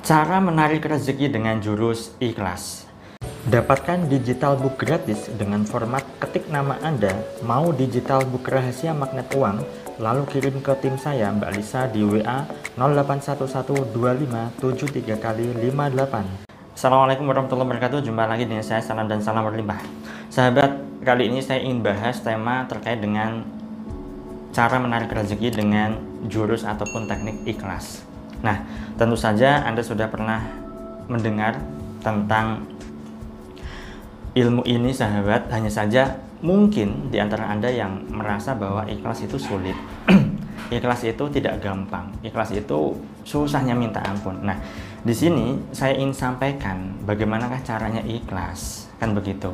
Cara menarik rezeki dengan jurus ikhlas. Dapatkan digital book gratis dengan format ketik nama Anda, mau digital book rahasia magnet uang, lalu kirim ke tim saya Mbak Lisa di WA 08112573 kali 58. Assalamualaikum warahmatullahi wabarakatuh. Jumpa lagi dengan saya Salam dan Salam Berlimpah. Sahabat, kali ini saya ingin bahas tema terkait dengan cara menarik rezeki dengan jurus ataupun teknik ikhlas. Nah, tentu saja Anda sudah pernah mendengar tentang ilmu ini sahabat, hanya saja mungkin di antara Anda yang merasa bahwa ikhlas itu sulit. ikhlas itu tidak gampang. Ikhlas itu susahnya minta ampun. Nah, di sini saya ingin sampaikan bagaimanakah caranya ikhlas, kan begitu.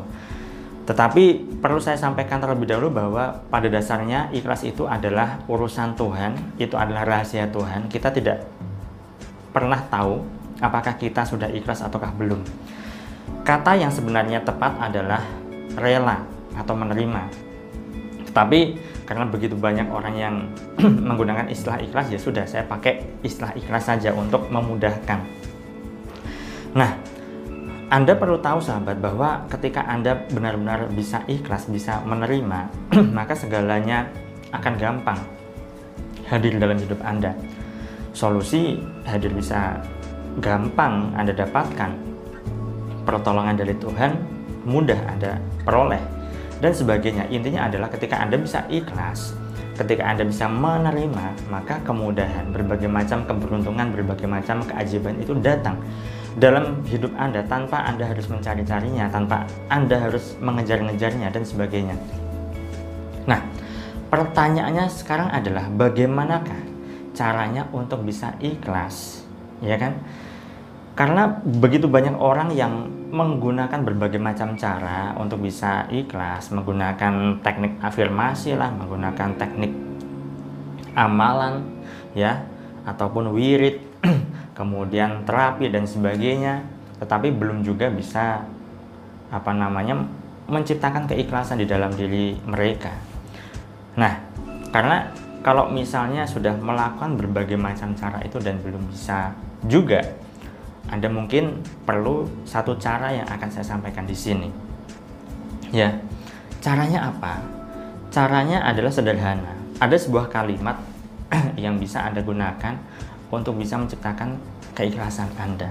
Tetapi perlu saya sampaikan terlebih dahulu bahwa pada dasarnya ikhlas itu adalah urusan Tuhan, itu adalah rahasia Tuhan. Kita tidak pernah tahu apakah kita sudah ikhlas ataukah belum. Kata yang sebenarnya tepat adalah rela atau menerima. Tetapi karena begitu banyak orang yang menggunakan istilah ikhlas ya sudah saya pakai istilah ikhlas saja untuk memudahkan. Nah, Anda perlu tahu sahabat bahwa ketika Anda benar-benar bisa ikhlas, bisa menerima, maka segalanya akan gampang hadir dalam hidup Anda solusi hadir bisa gampang Anda dapatkan. Pertolongan dari Tuhan mudah Anda peroleh dan sebagainya. Intinya adalah ketika Anda bisa ikhlas, ketika Anda bisa menerima, maka kemudahan, berbagai macam keberuntungan, berbagai macam keajaiban itu datang dalam hidup Anda tanpa Anda harus mencari-carinya, tanpa Anda harus mengejar-ngejarnya dan sebagainya. Nah, pertanyaannya sekarang adalah bagaimanakah caranya untuk bisa ikhlas, ya kan? Karena begitu banyak orang yang menggunakan berbagai macam cara untuk bisa ikhlas, menggunakan teknik afirmasi lah, menggunakan teknik amalan, ya, ataupun wirid, kemudian terapi dan sebagainya, tetapi belum juga bisa apa namanya menciptakan keikhlasan di dalam diri mereka. Nah, karena kalau misalnya sudah melakukan berbagai macam cara itu dan belum bisa juga, Anda mungkin perlu satu cara yang akan saya sampaikan di sini. Ya, caranya apa? Caranya adalah sederhana. Ada sebuah kalimat yang bisa Anda gunakan untuk bisa menciptakan keikhlasan Anda.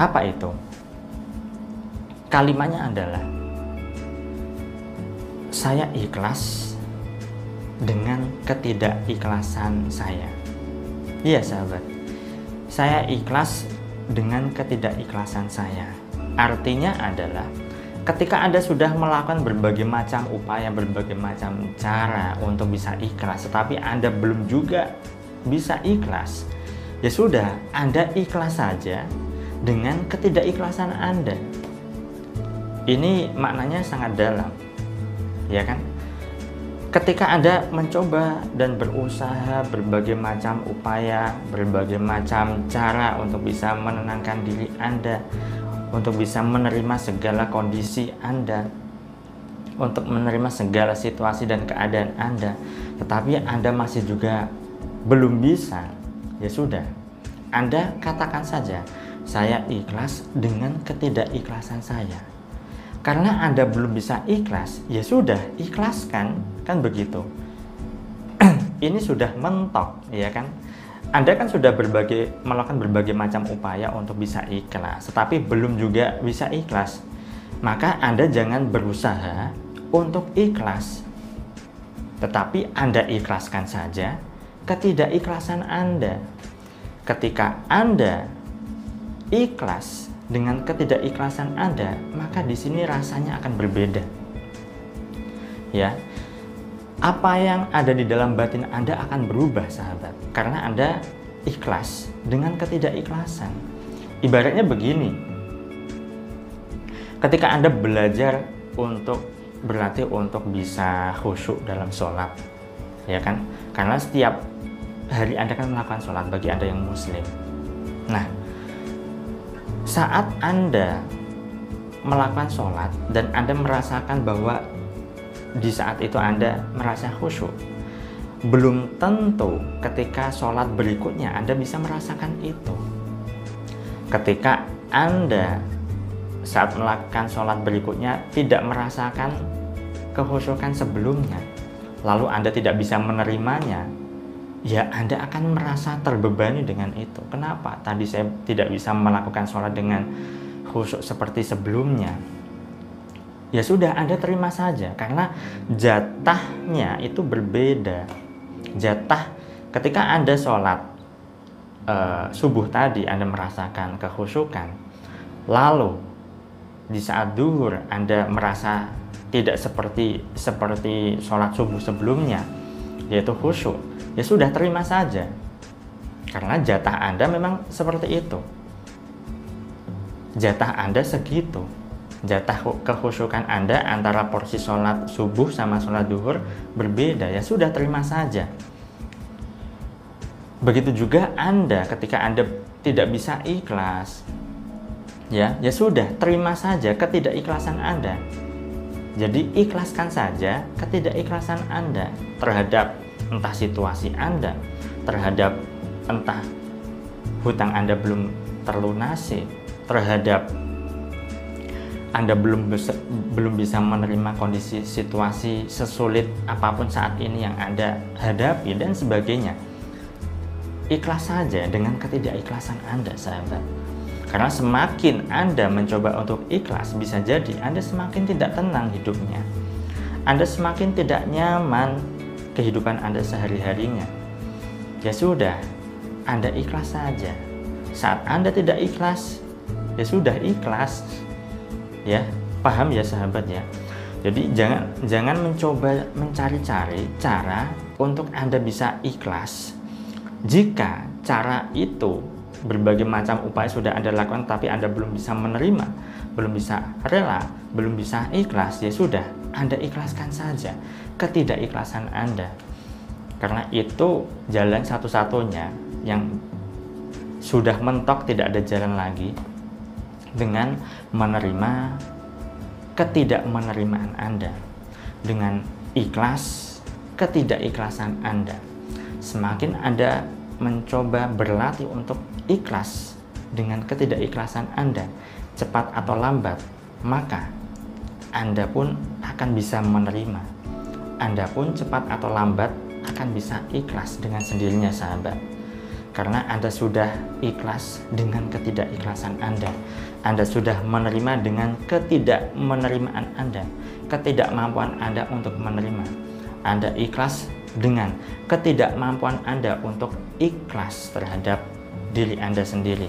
Apa itu? Kalimatnya adalah saya ikhlas dengan ketidakikhlasan saya. Iya sahabat, saya ikhlas dengan ketidakikhlasan saya. Artinya adalah ketika Anda sudah melakukan berbagai macam upaya, berbagai macam cara untuk bisa ikhlas, tetapi Anda belum juga bisa ikhlas, ya sudah, Anda ikhlas saja dengan ketidakikhlasan Anda. Ini maknanya sangat dalam, ya kan? Ketika Anda mencoba dan berusaha berbagai macam upaya, berbagai macam cara untuk bisa menenangkan diri Anda, untuk bisa menerima segala kondisi Anda, untuk menerima segala situasi dan keadaan Anda, tetapi Anda masih juga belum bisa, ya sudah. Anda katakan saja, saya ikhlas dengan ketidakikhlasan saya karena Anda belum bisa ikhlas, ya sudah, ikhlaskan, kan begitu. Ini sudah mentok, ya kan? Anda kan sudah berbagai melakukan berbagai macam upaya untuk bisa ikhlas, tetapi belum juga bisa ikhlas. Maka Anda jangan berusaha untuk ikhlas. Tetapi Anda ikhlaskan saja ketidakikhlasan Anda. Ketika Anda ikhlas dengan ketidakikhlasan Anda, maka di sini rasanya akan berbeda. Ya. Apa yang ada di dalam batin Anda akan berubah, sahabat, karena Anda ikhlas dengan ketidakikhlasan. Ibaratnya begini. Ketika Anda belajar untuk berlatih untuk bisa khusyuk dalam sholat, ya kan? Karena setiap hari Anda kan melakukan sholat bagi Anda yang muslim. Nah, saat Anda melakukan sholat dan Anda merasakan bahwa di saat itu Anda merasa khusyuk, belum tentu ketika sholat berikutnya Anda bisa merasakan itu. ketika Anda saat melakukan sholat berikutnya tidak merasakan kehusukan sebelumnya, lalu Anda tidak bisa menerimanya, ya Anda akan merasa terbebani dengan itu. Kenapa? Tadi saya tidak bisa melakukan sholat dengan khusyuk seperti sebelumnya. Ya sudah, Anda terima saja karena jatahnya itu berbeda. Jatah ketika Anda sholat uh, subuh tadi Anda merasakan kekhusyukan, lalu di saat duhur Anda merasa tidak seperti seperti sholat subuh sebelumnya, yaitu khusyuk. Ya sudah, terima saja. Karena jatah Anda memang seperti itu jatah Anda segitu. Jatah kekhusyukan Anda antara porsi sholat subuh sama sholat duhur berbeda. Ya sudah terima saja. Begitu juga Anda ketika Anda tidak bisa ikhlas. Ya, ya sudah, terima saja ketidakikhlasan Anda. Jadi ikhlaskan saja ketidakikhlasan Anda terhadap entah situasi Anda, terhadap entah hutang Anda belum terlunasi, terhadap anda belum bisa, belum bisa menerima kondisi situasi sesulit apa pun saat ini yang Anda hadapi dan sebagainya. Ikhlas saja dengan ketidakikhlasan Anda, sahabat. Karena semakin Anda mencoba untuk ikhlas, bisa jadi Anda semakin tidak tenang hidupnya. Anda semakin tidak nyaman kehidupan Anda sehari-harinya. Ya sudah, Anda ikhlas saja. Saat Anda tidak ikhlas, ya sudah ikhlas ya paham ya sahabat ya jadi jangan jangan mencoba mencari-cari cara untuk anda bisa ikhlas jika cara itu berbagai macam upaya sudah anda lakukan tapi anda belum bisa menerima belum bisa rela belum bisa ikhlas ya sudah anda ikhlaskan saja ketidakikhlasan anda karena itu jalan satu-satunya yang sudah mentok tidak ada jalan lagi dengan menerima ketidakmenerimaan Anda, dengan ikhlas ketidakikhlasan Anda. Semakin Anda mencoba berlatih untuk ikhlas dengan ketidakikhlasan Anda, cepat atau lambat, maka Anda pun akan bisa menerima. Anda pun cepat atau lambat akan bisa ikhlas dengan sendirinya, sahabat karena Anda sudah ikhlas dengan ketidakikhlasan Anda. Anda sudah menerima dengan ketidakmenerimaan Anda, ketidakmampuan Anda untuk menerima. Anda ikhlas dengan ketidakmampuan Anda untuk ikhlas terhadap diri Anda sendiri.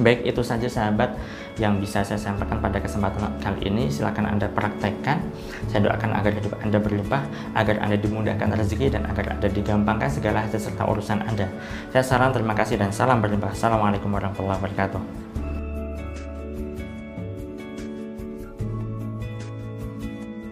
Baik, itu saja sahabat yang bisa saya sampaikan pada kesempatan kali ini. Silakan Anda praktekkan. Saya doakan agar hidup Anda berlimpah, agar Anda dimudahkan rezeki, dan agar Anda digampangkan segala hajat serta urusan Anda. Saya salam, terima kasih, dan salam berlimpah. Assalamualaikum warahmatullahi wabarakatuh.